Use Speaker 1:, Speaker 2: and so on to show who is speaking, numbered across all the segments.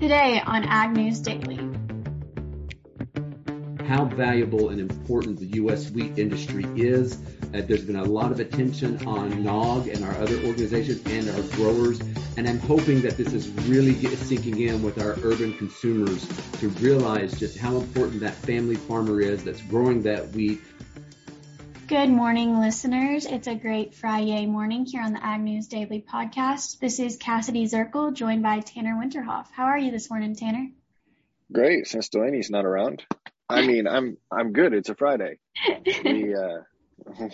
Speaker 1: Today on Ag News Daily.
Speaker 2: How valuable and important the U.S. wheat industry is. Uh, there's been a lot of attention on NAWG and our other organizations and our growers. And I'm hoping that this is really sinking in with our urban consumers to realize just how important that family farmer is that's growing that wheat
Speaker 1: Good morning, listeners. It's a great Friday morning here on the Ag News Daily podcast. This is Cassidy Zirkle, joined by Tanner Winterhoff. How are you this morning, Tanner?
Speaker 3: Great, since Delaney's not around. I mean, I'm I'm good. It's a Friday. we uh,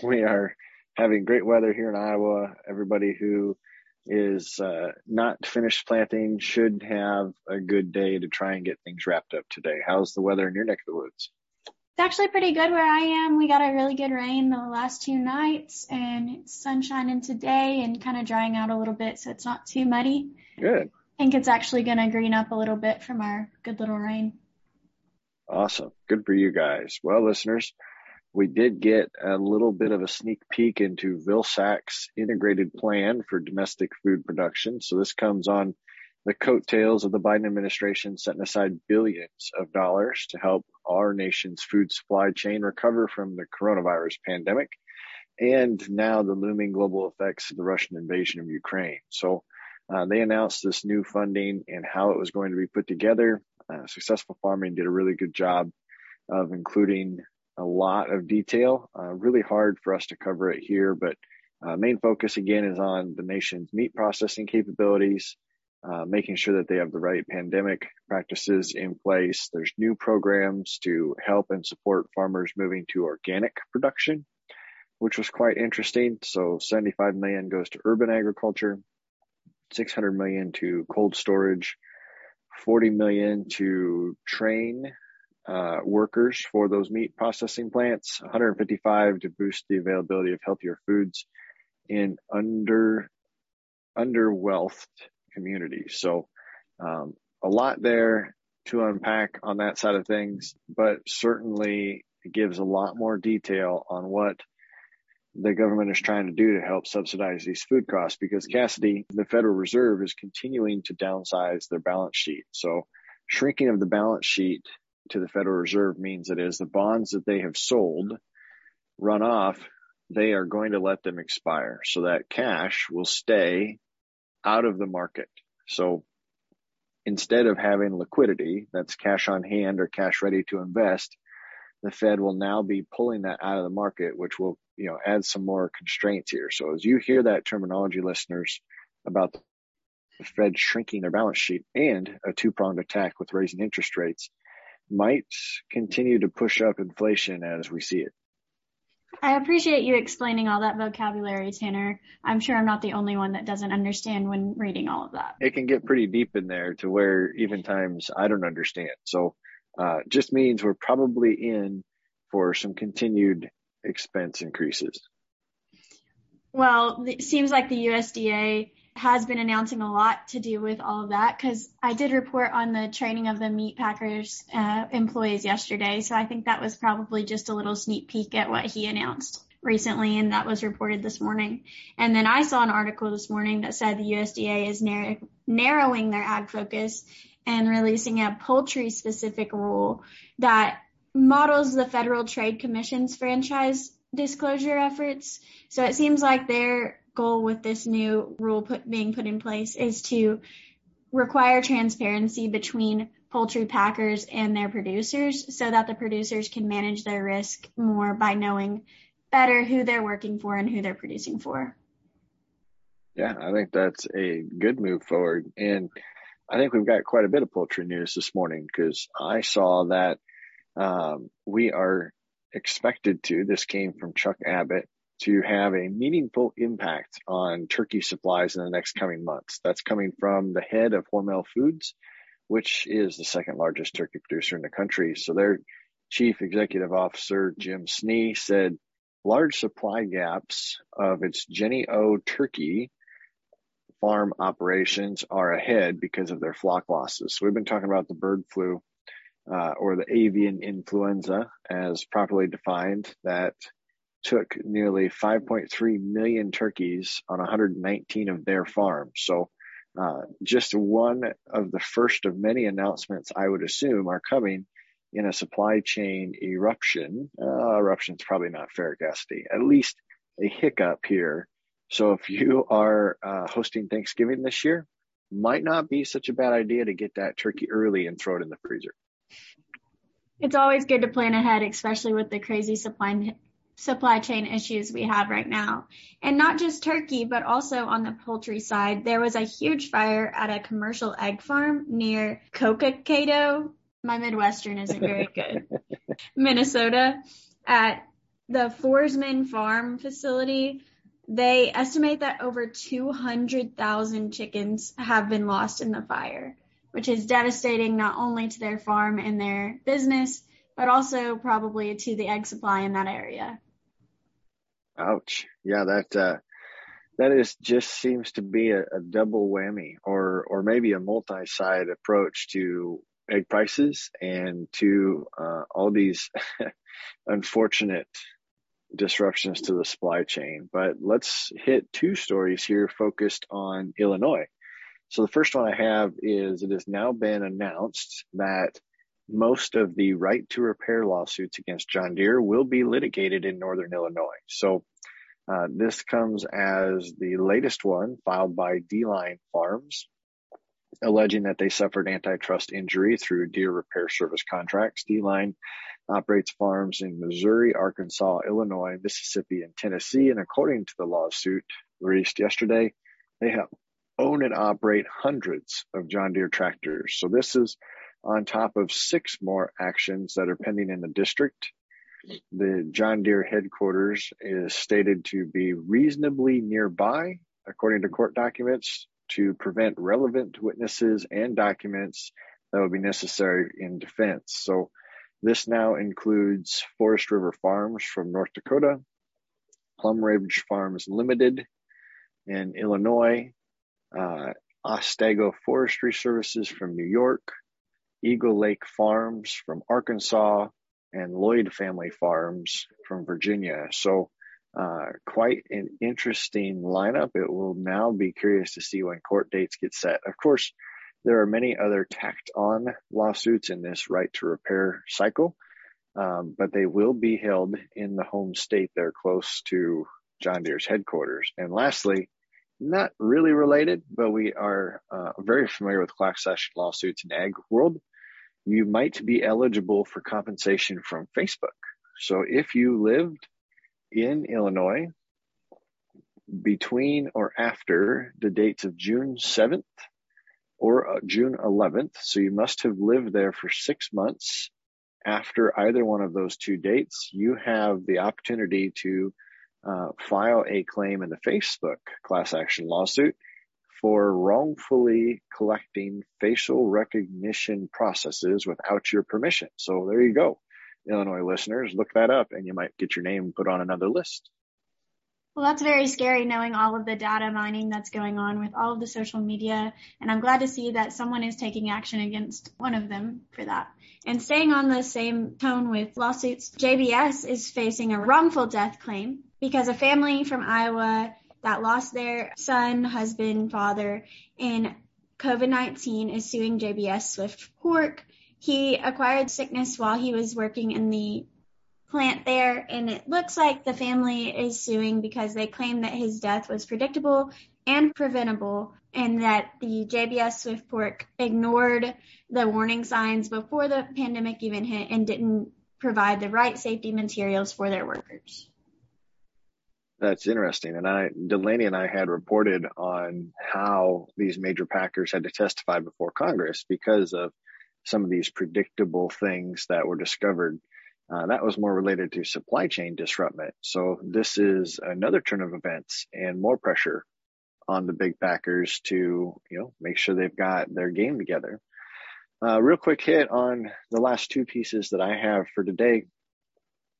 Speaker 3: we are having great weather here in Iowa. Everybody who is uh, not finished planting should have a good day to try and get things wrapped up today. How's the weather in your neck of the woods?
Speaker 1: It's actually pretty good where I am. We got a really good rain the last two nights and it's sun shining today and kind of drying out a little bit so it's not too muddy.
Speaker 3: Good.
Speaker 1: I think it's actually going to green up a little bit from our good little rain.
Speaker 3: Awesome. Good for you guys. Well, listeners, we did get a little bit of a sneak peek into Vilsack's integrated plan for domestic food production. So this comes on the coattails of the Biden administration setting aside billions of dollars to help our nation's food supply chain recover from the coronavirus pandemic and now the looming global effects of the Russian invasion of Ukraine. So uh, they announced this new funding and how it was going to be put together. Uh, Successful Farming did a really good job of including a lot of detail. Uh, really hard for us to cover it here, but uh, main focus again is on the nation's meat processing capabilities, uh, making sure that they have the right pandemic practices in place. There's new programs to help and support farmers moving to organic production, which was quite interesting. So 75 million goes to urban agriculture, 600 million to cold storage, 40 million to train uh, workers for those meat processing plants, 155 to boost the availability of healthier foods in under underwealthed community. So um, a lot there to unpack on that side of things, but certainly gives a lot more detail on what the government is trying to do to help subsidize these food costs because Cassidy, the Federal Reserve is continuing to downsize their balance sheet. So shrinking of the balance sheet to the Federal Reserve means that as the bonds that they have sold run off, they are going to let them expire so that cash will stay out of the market. So instead of having liquidity, that's cash on hand or cash ready to invest, the Fed will now be pulling that out of the market, which will, you know, add some more constraints here. So as you hear that terminology, listeners, about the Fed shrinking their balance sheet and a two-pronged attack with raising interest rates might continue to push up inflation as we see it.
Speaker 1: I appreciate you explaining all that vocabulary, Tanner. I'm sure I'm not the only one that doesn't understand when reading all of that.
Speaker 3: It can get pretty deep in there to where even times I don't understand. So, uh, just means we're probably in for some continued expense increases.
Speaker 1: Well, it seems like the USDA has been announcing a lot to do with all of that because I did report on the training of the meat packers uh, employees yesterday. So I think that was probably just a little sneak peek at what he announced recently, and that was reported this morning. And then I saw an article this morning that said the USDA is narrow- narrowing their ag focus and releasing a poultry specific rule that models the Federal Trade Commission's franchise disclosure efforts. So it seems like they're goal with this new rule put, being put in place is to require transparency between poultry packers and their producers so that the producers can manage their risk more by knowing better who they're working for and who they're producing for.
Speaker 3: Yeah, I think that's a good move forward. And I think we've got quite a bit of poultry news this morning because I saw that um, we are expected to, this came from Chuck Abbott, to have a meaningful impact on turkey supplies in the next coming months. That's coming from the head of Hormel Foods, which is the second largest turkey producer in the country. So their chief executive officer, Jim Snee, said large supply gaps of its Jennie O turkey farm operations are ahead because of their flock losses. So we've been talking about the bird flu uh, or the avian influenza as properly defined that took nearly 5.3 million turkeys on 119 of their farms. So uh, just one of the first of many announcements I would assume are coming in a supply chain eruption. Uh, eruption is probably not fair, Gusty. At least a hiccup here. So if you are uh, hosting Thanksgiving this year, might not be such a bad idea to get that turkey early and throw it in the freezer.
Speaker 1: It's always good to plan ahead, especially with the crazy supply supply chain issues we have right now. And not just turkey, but also on the poultry side, there was a huge fire at a commercial egg farm near Cokacato. My Midwestern isn't very good. Minnesota at the Forsman Farm facility. They estimate that over 200,000 chickens have been lost in the fire, which is devastating not only to their farm and their business, but also probably to the egg supply in that area.
Speaker 3: Ouch. Yeah, that uh, that is just seems to be a, a double whammy, or or maybe a multi-side approach to egg prices and to uh, all these unfortunate disruptions to the supply chain. But let's hit two stories here focused on Illinois. So the first one I have is it has now been announced that most of the right to repair lawsuits against John Deere will be litigated in Northern Illinois. So uh, this comes as the latest one filed by D-Line Farms, alleging that they suffered antitrust injury through Deere repair service contracts. D-Line operates farms in Missouri, Arkansas, Illinois, Mississippi, and Tennessee. And according to the lawsuit released yesterday, they have own and operate hundreds of John Deere tractors. So this is on top of six more actions that are pending in the district. The John Deere headquarters is stated to be reasonably nearby, according to court documents, to prevent relevant witnesses and documents that would be necessary in defense. So this now includes Forest River Farms from North Dakota, Plum Ridge Farms Limited in Illinois, uh, Otsego Forestry Services from New York, Eagle Lake Farms from Arkansas, and Lloyd Family Farms from Virginia. So, uh, quite an interesting lineup. It will now be curious to see when court dates get set. Of course, there are many other tacked on lawsuits in this right to repair cycle, um, but they will be held in the home state there close to John Deere's headquarters. And lastly, not really related, but we are uh, very familiar with class action lawsuits in ag world you might be eligible for compensation from Facebook. So if you lived in Illinois between or after the dates of June 7th or uh, June 11th, so you must have lived there for six months after either one of those two dates, you have the opportunity to uh, file a claim in the Facebook class action lawsuit for wrongfully collecting facial recognition processes without your permission. So there you go. Illinois listeners, look that up and you might get your name put on another list.
Speaker 1: Well, that's very scary knowing all of the data mining that's going on with all of the social media. And I'm glad to see that someone is taking action against one of them for that. And staying on the same tone with lawsuits, JBS is facing a wrongful death claim because a family from Iowa that lost their son, husband, father in COVID-19 is suing JBS Swift Pork. He acquired sickness while he was working in the plant there, and it looks like the family is suing because they claim that his death was predictable and preventable, and that the JBS Swift Pork ignored the warning signs before the pandemic even hit and didn't provide the right safety materials for their workers.
Speaker 3: That's interesting. And I, Delaney and I had reported on how these major packers had to testify before Congress because of some of these predictable things that were discovered. Uh, that was more related to supply chain disruption. So this is another turn of events and more pressure on the big packers to, you know, make sure they've got their game together. Uh, real quick hit on the last two pieces that I have for today.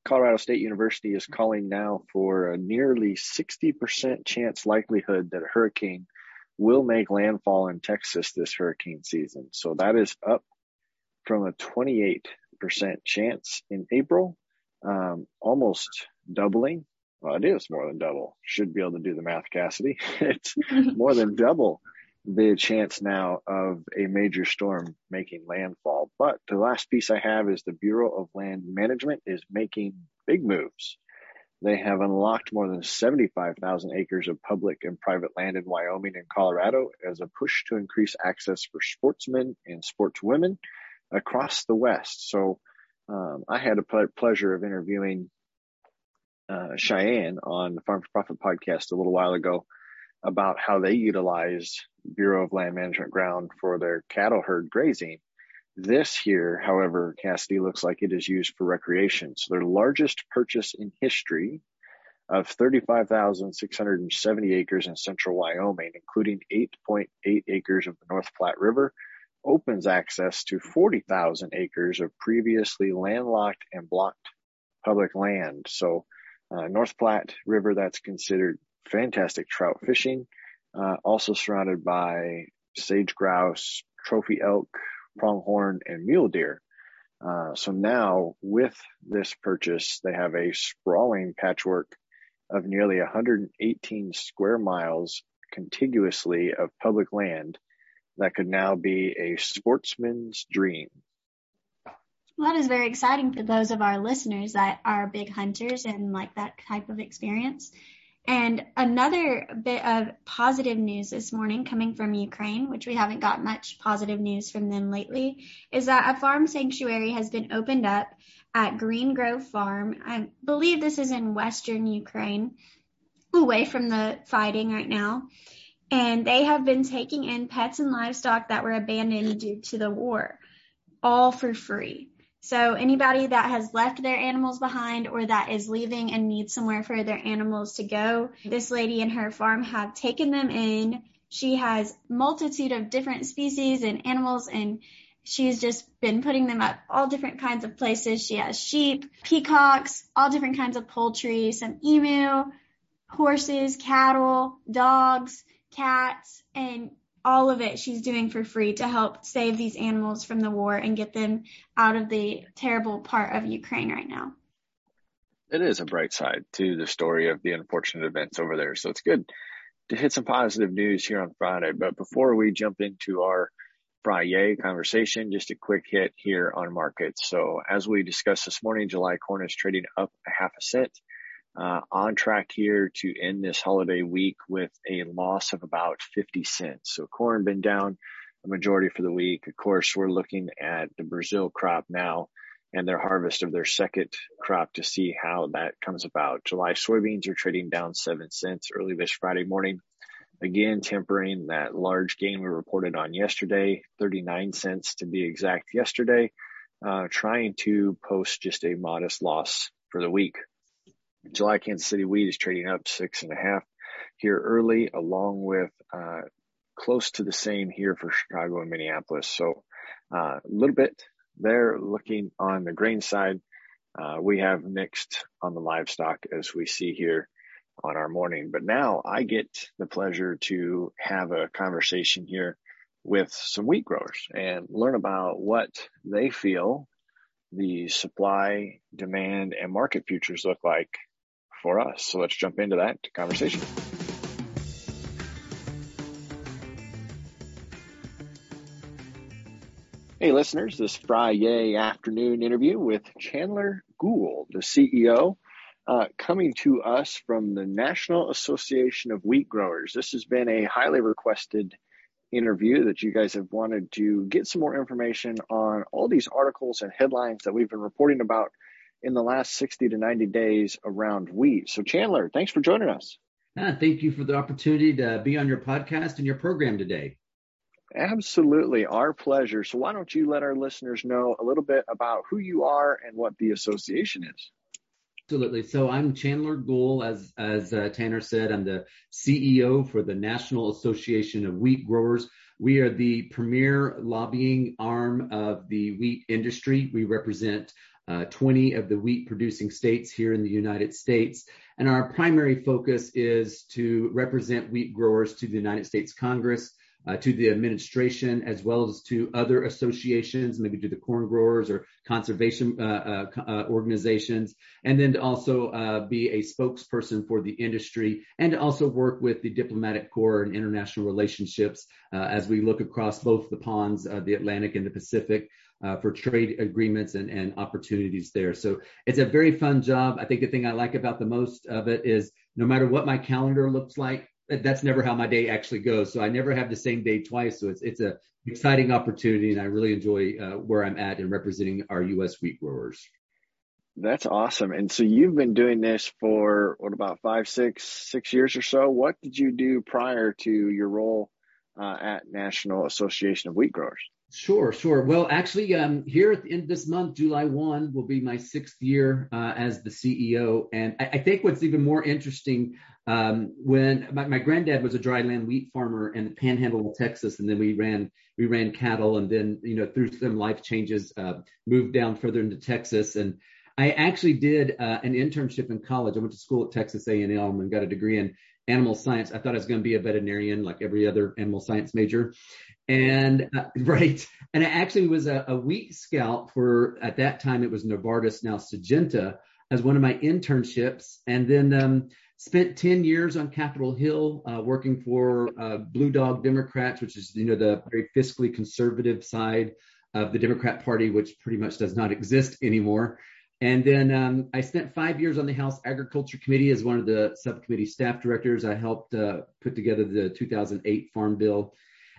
Speaker 3: Colorado State University is calling now for a nearly 60% chance likelihood that a hurricane will make landfall in Texas this hurricane season. So that is up from a 28% chance in April, um, almost doubling. Well, it is more than double. Should be able to do the math, Cassidy. it's more than double the chance now of a major storm making landfall. But the last piece I have is the Bureau of Land Management is making big moves. They have unlocked more than 75,000 acres of public and private land in Wyoming and Colorado as a push to increase access for sportsmen and sportswomen across the West. So um, I had a pleasure of interviewing uh, Cheyenne on the Farm for Profit podcast a little while ago about how they utilize Bureau of Land Management ground for their cattle herd grazing. This here, however, Cassidy looks like it is used for recreation. So their largest purchase in history of 35,670 acres in central Wyoming, including 8.8 acres of the North Platte River, opens access to 40,000 acres of previously landlocked and blocked public land. So uh, North Platte River, that's considered fantastic trout fishing. Uh, also surrounded by sage grouse, trophy elk, pronghorn, and mule deer. Uh, so now with this purchase, they have a sprawling patchwork of nearly 118 square miles contiguously of public land that could now be a sportsman's dream.
Speaker 1: Well, that is very exciting for those of our listeners that are big hunters and like that type of experience. And another bit of positive news this morning coming from Ukraine, which we haven't got much positive news from them lately, is that a farm sanctuary has been opened up at Green Grove Farm. I believe this is in western Ukraine, away from the fighting right now. And they have been taking in pets and livestock that were abandoned due to the war, all for free. So anybody that has left their animals behind or that is leaving and needs somewhere for their animals to go, this lady and her farm have taken them in. She has multitude of different species and animals and she's just been putting them up all different kinds of places. She has sheep, peacocks, all different kinds of poultry, some emu, horses, cattle, dogs, cats, and all of it she's doing for free to help save these animals from the war and get them out of the terrible part of Ukraine right now.
Speaker 3: It is a bright side to the story of the unfortunate events over there. So it's good to hit some positive news here on Friday. But before we jump into our Friday conversation, just a quick hit here on markets. So as we discussed this morning, July corn is trading up a half a cent uh, on track here to end this holiday week with a loss of about 50 cents. So corn been down a majority for the week. Of course, we're looking at the Brazil crop now and their harvest of their second crop to see how that comes about. July soybeans are trading down seven cents early this Friday morning. Again, tempering that large gain we reported on yesterday, 39 cents to be exact yesterday, uh, trying to post just a modest loss for the week. July Kansas City wheat is trading up six and a half here early, along with uh, close to the same here for Chicago and Minneapolis. So uh, a little bit there looking on the grain side. Uh, we have mixed on the livestock as we see here on our morning. But now I get the pleasure to have a conversation here with some wheat growers and learn about what they feel the supply, demand, and market futures look like for us. So let's jump into that conversation. Hey, listeners, this Friday afternoon interview with Chandler Gould, the CEO, uh, coming to us from the National Association of Wheat Growers. This has been a highly requested interview that you guys have wanted to get some more information on all these articles and headlines that we've been reporting about in the last 60 to 90 days around wheat. So, Chandler, thanks for joining us.
Speaker 2: Ah, thank you for the opportunity to be on your podcast and your program today.
Speaker 3: Absolutely, our pleasure. So, why don't you let our listeners know a little bit about who you are and what the association is?
Speaker 2: Absolutely. So I'm Chandler Gould, as as uh, Tanner said. I'm the CEO for the National Association of Wheat Growers. We are the premier lobbying arm of the wheat industry. We represent uh, 20 of the wheat producing states here in the United States. And our primary focus is to represent wheat growers to the United States Congress, uh, to the administration as well as to other associations, maybe to the corn growers or conservation uh, uh, uh organizations, and then to also uh, be a spokesperson for the industry and to also work with the diplomatic corps and international relationships as we look across both the ponds, the Atlantic and the Pacific. For trade agreements and, and opportunities there. So it's a very fun job. I think the thing I like about the most of it is no matter what my calendar looks like, that's never how my day actually goes. So I never have the same day twice. So it's it's a exciting opportunity, and I really enjoy uh, where I'm at and representing our U.S. wheat growers.
Speaker 3: That's awesome. And so you've been doing this for what about five, six, six years or so? What did you do prior to your role uh, at National Association of Wheat Growers?
Speaker 2: Sure, sure. Well, actually, um, here at the end of this month, July 1 will be my sixth year uh, as the CEO. And I, I, think what's even more interesting, um, when my, my, granddad was a dryland wheat farmer in the panhandle of Texas, and then we ran we ran cattle, and then you know through some life changes, uh, moved down further into Texas. And I actually did uh, an internship in college. I went to school at Texas A&M and got a degree in animal science. I thought I was going to be a veterinarian like every other animal science major. And uh, right. And I actually was a, a, wheat scout for, at that time, it was Novartis, now Syngenta, as one of my internships. And then um, spent 10 years on Capitol Hill uh, working for uh, Blue Dog Democrats, which is, you know, the very fiscally conservative side of the Democrat Party, which pretty much does not exist anymore. And then um, I spent five years on the House Agriculture Committee as one of the subcommittee staff directors. I helped uh, put together the 2008 Farm Bill.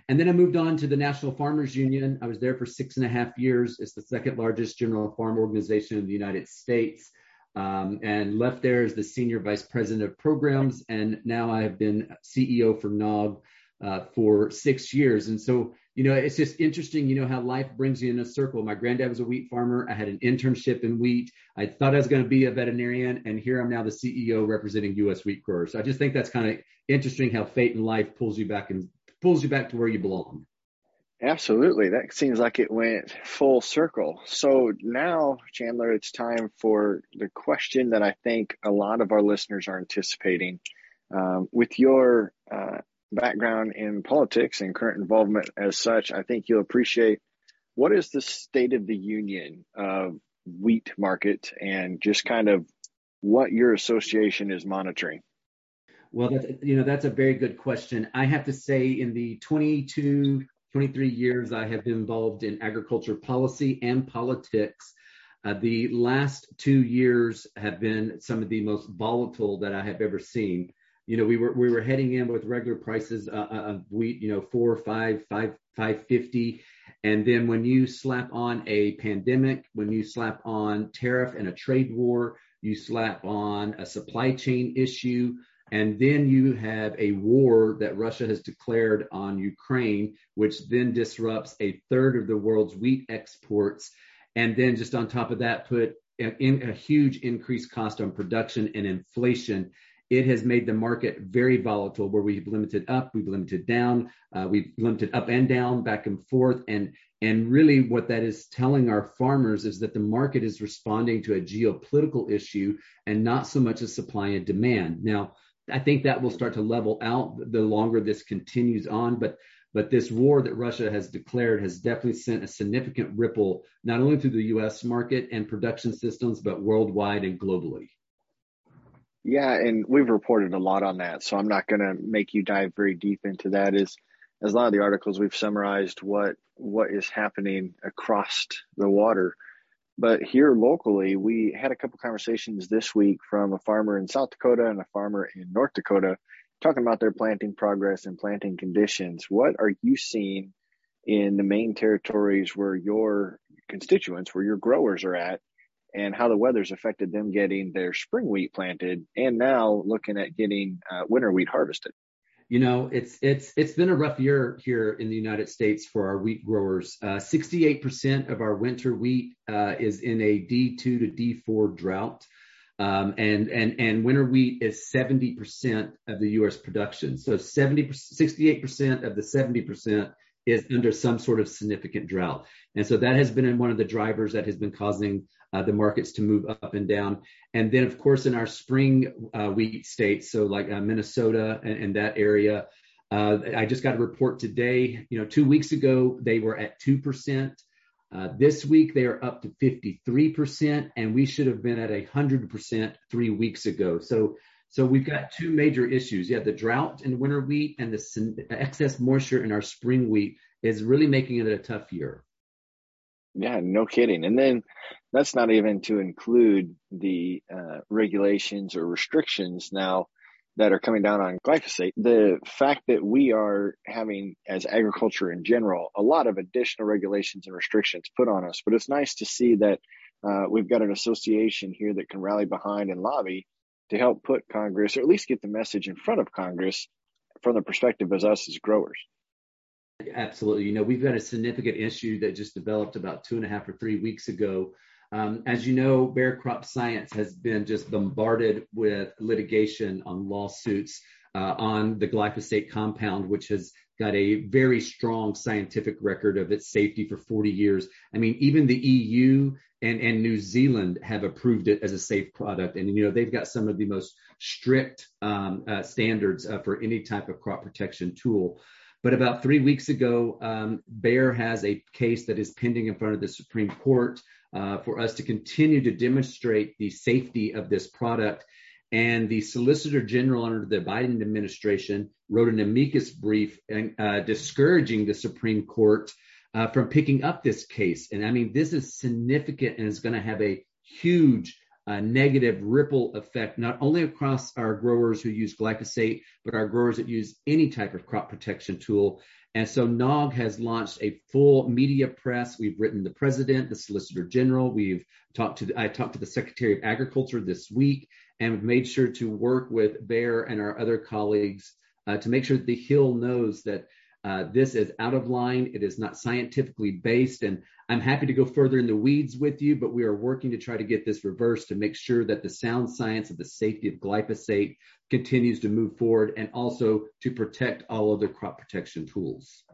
Speaker 2: And then I moved on to the National Farmers Union. I was there for six and a half years. It's the second largest general farm organization in the United States. Um, and left there as the senior vice president of programs. And now I have been CEO for NAWG uh, for six years. And so you know, it's just interesting, you know, how life brings you in a circle. My granddad was a wheat farmer. I had an internship in wheat. I thought I was going to be a veterinarian, and here I'm now the CEO representing U.S. wheat growers. So I just think that's kind of interesting how fate and life pulls you back and pulls you back to where you belong.
Speaker 3: Absolutely. That seems like it went full circle. So now, Chandler, it's time for the question that I think a lot of our listeners are anticipating. Um, with your uh, background in politics and current involvement as such, I think you'll appreciate what is the state of the union of wheat market and just kind of what your association is monitoring.
Speaker 2: Well, that's, you know, that's a very good question. I have to say in the 22, 23 years I have been involved in agriculture policy and politics, uh, the last two years have been some of the most volatile that I have ever seen you know, we were we were heading in with regular prices uh, uh, of wheat, you know, four, five, five, five fifty, and then when you slap on a pandemic, when you slap on tariff and a trade war, you slap on a supply chain issue, and then you have a war that Russia has declared on Ukraine, which then disrupts a third of the world's wheat exports, and then just on top of that, put in a huge increased cost on production and inflation it has made the market very volatile where we've limited up, we've limited down, uh, we've limited up and down, back and forth. And, and really what that is telling our farmers is that the market is responding to a geopolitical issue and not so much a supply and demand. Now, I think that will start to level out the longer this continues on, but but this war that Russia has declared has definitely sent a significant ripple not only through the US market and production systems, but worldwide and globally.
Speaker 3: Yeah, and we've reported a lot on that, so I'm not going to make you dive very deep into that. Is as a lot of the articles we've summarized what what is happening across the water. But here locally, we had a couple conversations this week from a farmer in South Dakota and a farmer in North Dakota talking about their planting progress and planting conditions. What are you seeing in the main territories where your constituents, where your growers are at, and how the weather's affected them getting their spring wheat planted and now looking at getting uh, winter wheat harvested
Speaker 2: you know it's it's it's been a rough year here in the united states for our wheat growers uh, 68% of our winter wheat uh, is in a d2 to d4 drought um, and and and winter wheat is 70% of the U.S. production. So 70, 68% of the 70% is under some sort of significant drought. And so that has been one of the drivers that has been causing uh, the markets to move up and down. And then, of course, in our spring uh, wheat states, so like uh, Minnesota and, and, that area, Uh, I just got a report today. You know, two weeks ago they were at two percent. Uh, this week they are up to 53%, and we should have been at 100% three weeks ago. So, so we've got two major issues. Yeah, the drought in winter wheat and the excess moisture in our spring wheat is really making it a tough year.
Speaker 3: Yeah, no kidding. And then that's not even to include the uh, regulations or restrictions now that are coming down on glyphosate. The fact that we are having, as agriculture in general, a lot of additional regulations and restrictions put on us. But it's nice to see that uh, we've got an association here that can rally behind and lobby to help put Congress, or at least get the message in front of Congress from the perspective of us as growers.
Speaker 2: Absolutely. You know, we've got a significant issue that just developed about two and a half or three weeks ago. Um, as you know, Bayer Crop Science has been just bombarded with litigation on lawsuits uh, on the glyphosate compound, which has got a very strong scientific record of its safety for 40 years. I mean, even the EU and, and New Zealand have approved it as a safe product. And, you know, they've got some of the most strict um, uh, standards uh, for any type of crop protection tool. But about three weeks ago, um, Bayer has a case that is pending in front of the Supreme Court uh, for us to continue to demonstrate the safety of this product. And the Solicitor General under the Biden administration wrote an amicus brief and, uh, discouraging the Supreme Court uh, from picking up this case. And I mean, this is significant and is going to have a huge negative ripple effect, not only across our growers who use glyphosate, but our growers that use any type of crop protection tool. And so NAWG has launched a full media press. We've written the president, the solicitor general. We've talked to, I talked to the secretary of agriculture this week and we've made sure to work with Bayer and our other colleagues uh, to make sure that the Hill knows that uh, this is out of line. It is not scientifically based. And I'm happy to go further in the weeds with you, but we are working to try to get this reversed to make sure that the sound science of the safety of glyphosate continues to move forward and also to protect all other crop protection tools.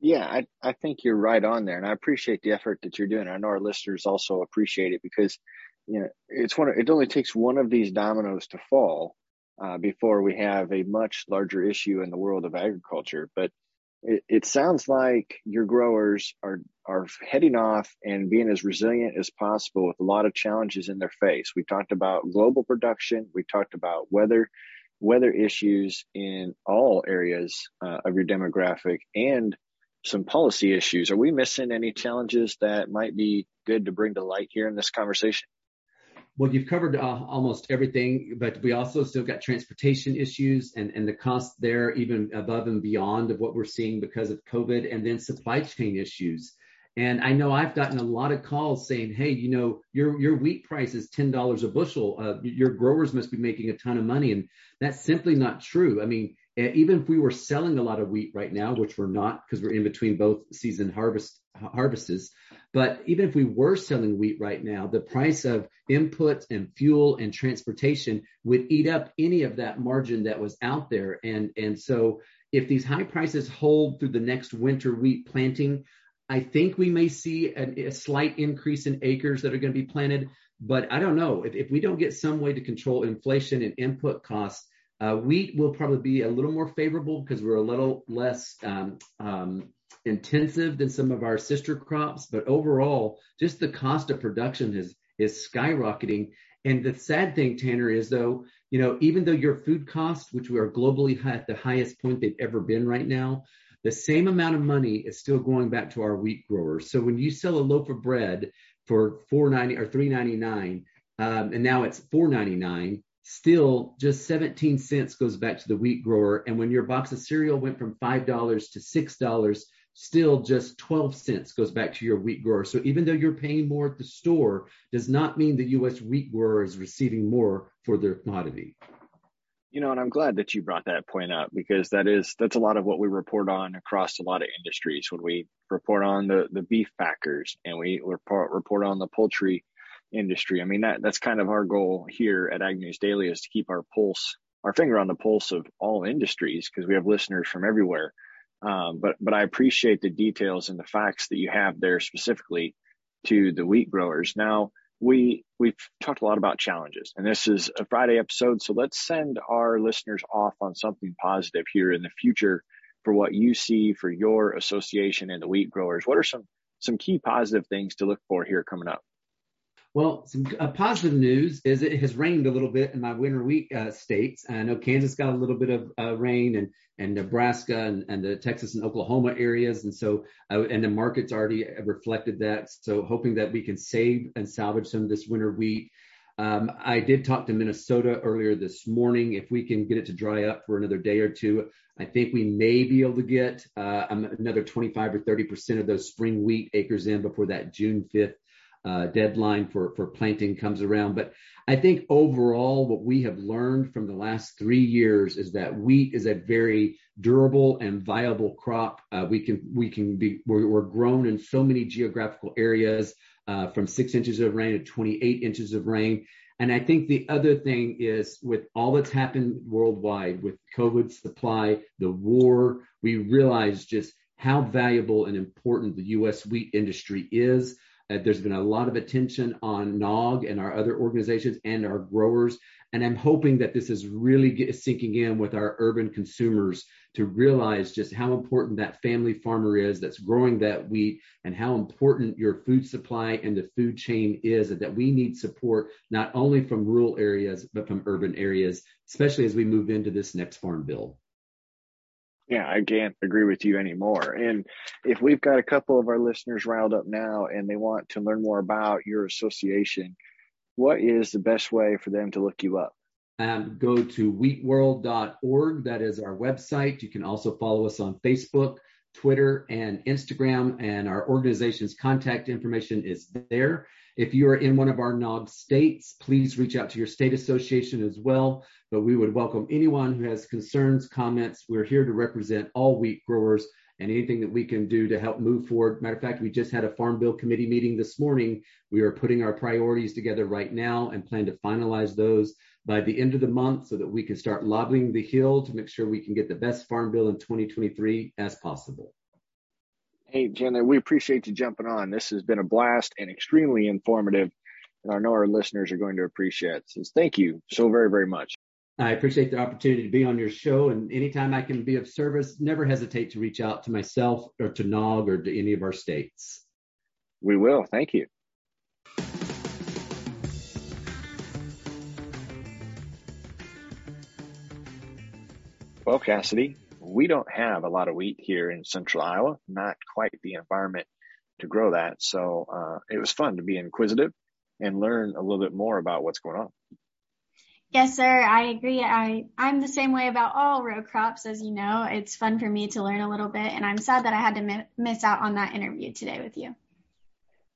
Speaker 3: Yeah, I, I think you're right on there. And I appreciate the effort that you're doing. I know our listeners also appreciate it because, you know, it's one, it only takes one of these dominoes to fall uh, before we have a much larger issue in the world of agriculture. But it, it sounds like your growers are are heading off and being as resilient as possible with a lot of challenges in their face. We talked about global production. We talked about weather weather issues in all areas uh, of your demographic and some policy issues. Are we missing any challenges that might be good to bring to light here in this conversation?
Speaker 2: Well, you've covered uh, almost everything, but we also still got transportation issues and, and the cost there even above and beyond of what we're seeing because of COVID and then supply chain issues. And I know I've gotten a lot of calls saying, "Hey, you know, your your wheat price is ten dollars a bushel. Uh, your growers must be making a ton of money," and that's simply not true. I mean, even if we were selling a lot of wheat right now, which we're not because we're in between both season harvest harvests, but even if we were selling wheat right now, the price of input and fuel and transportation would eat up any of that margin that was out there. And, and so if these high prices hold through the next winter wheat planting, I think we may see a, a slight increase in acres that are going to be planted. But I don't know if, if we don't get some way to control inflation and input costs, uh, wheat will probably be a little more favorable because we're a little less um, um, intensive than some of our sister crops, but overall, just the cost of production is is skyrocketing. And the sad thing, Tanner, is though, you know, even though your food costs, which we are globally at the highest point they've ever been right now, the same amount of money is still going back to our wheat growers. So when you sell a loaf of bread for four ninety or three ninety nine, um, and now it's four ninety nine, still just 17 cents goes back to the wheat grower. And when your box of cereal went from $5 to $6, still just 12 cents goes back to your wheat grower. So even though you're paying more at the store, does not mean the U.S. wheat grower is receiving more for their commodity.
Speaker 3: You know, and I'm glad that you brought that point up because that is that's a lot of what we report on across a lot of industries. When we report on the the beef packers and we report report on the poultry industry. I mean that that's kind of our goal here at Ag News Daily is to keep our pulse, our finger on the pulse of all industries because we have listeners from everywhere. Um, but but I appreciate the details and the facts that you have there specifically to the wheat growers. Now, we we've talked a lot about challenges and this is a friday episode so let's send our listeners off on something positive here in the future for what you see for your association and the wheat growers what are some some key positive things to look for here coming up
Speaker 2: well, some uh, positive news is it has rained a little bit in my winter wheat uh, states. I know Kansas got a little bit of uh, rain and, and Nebraska and, and the Texas and Oklahoma areas. And so, uh, and the market's already reflected that. So hoping that we can save and salvage some of this winter wheat. Um, I did talk to Minnesota earlier this morning. If we can get it to dry up for another day or two, I think we may be able to get uh, another 25 or 30 percent of those spring wheat acres in before that June 5th uh, deadline for, for planting comes around. But I think overall, what we have learned from the last three years is that wheat is a very durable and viable crop. Uh, we can we can be we're, we're, grown in so many geographical areas, uh, from six inches of rain to 28 inches of rain. And I think the other thing is with all that's happened worldwide with COVID supply, the war, we realize just how valuable and important the U.S. wheat industry is. Uh, there's been a lot of attention on NAWG and our other organizations and our growers. And I'm hoping that this is really get, sinking in with our urban consumers to realize just how important that family farmer is that's growing that wheat and how important your food supply and the food chain is and that we need support not only from rural areas, but from urban areas, especially as we move into this next farm bill.
Speaker 3: Yeah, I can't agree with you anymore. And if we've got a couple of our listeners riled up now and they want to learn more about your association, what is the best way for them to look you up?
Speaker 2: Um, go to wheatworld.org. That is our website. You can also follow us on Facebook, Twitter, and Instagram. And our organization's contact information is there. If you are in one of our NAWG states, please reach out to your state association as well. But we would welcome anyone who has concerns, comments. We're here to represent all wheat growers and anything that we can do to help move forward. Matter of fact, we just had a Farm Bill Committee meeting this morning. We are putting our priorities together right now and plan to finalize those by the end of the month so that we can start lobbying the Hill to make sure we can get the best Farm Bill in 2023 as possible.
Speaker 3: Hey, Jenna, we appreciate you jumping on. This has been a blast and extremely informative. And I know our listeners are going to appreciate it. So thank you so very, very much.
Speaker 2: I appreciate the opportunity to be on your show. And anytime I can be of service, never hesitate to reach out to myself or to NAWG or to any of our states.
Speaker 3: We will. Thank you. Well, Cassidy, we don't have a lot of wheat here in central Iowa, not quite the environment to grow that. So uh, it was fun to be inquisitive and learn a little bit more about what's going on.
Speaker 1: Yes, sir. I agree. I, I'm the same way about all row crops, as you know. It's fun for me to learn a little bit, and I'm sad that I had to mi- miss out on that interview today with you.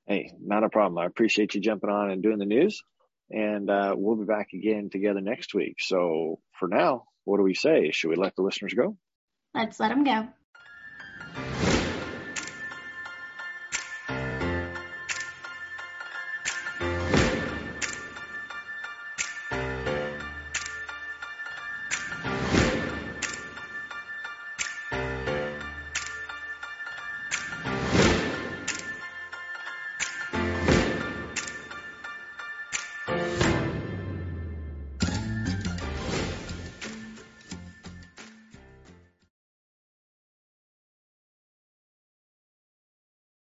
Speaker 3: Hey, not a problem. I appreciate you jumping on and doing the news, and uh, we'll be back again together next week. So for now, what do we say? Should we let the listeners go?
Speaker 1: Let's let them go.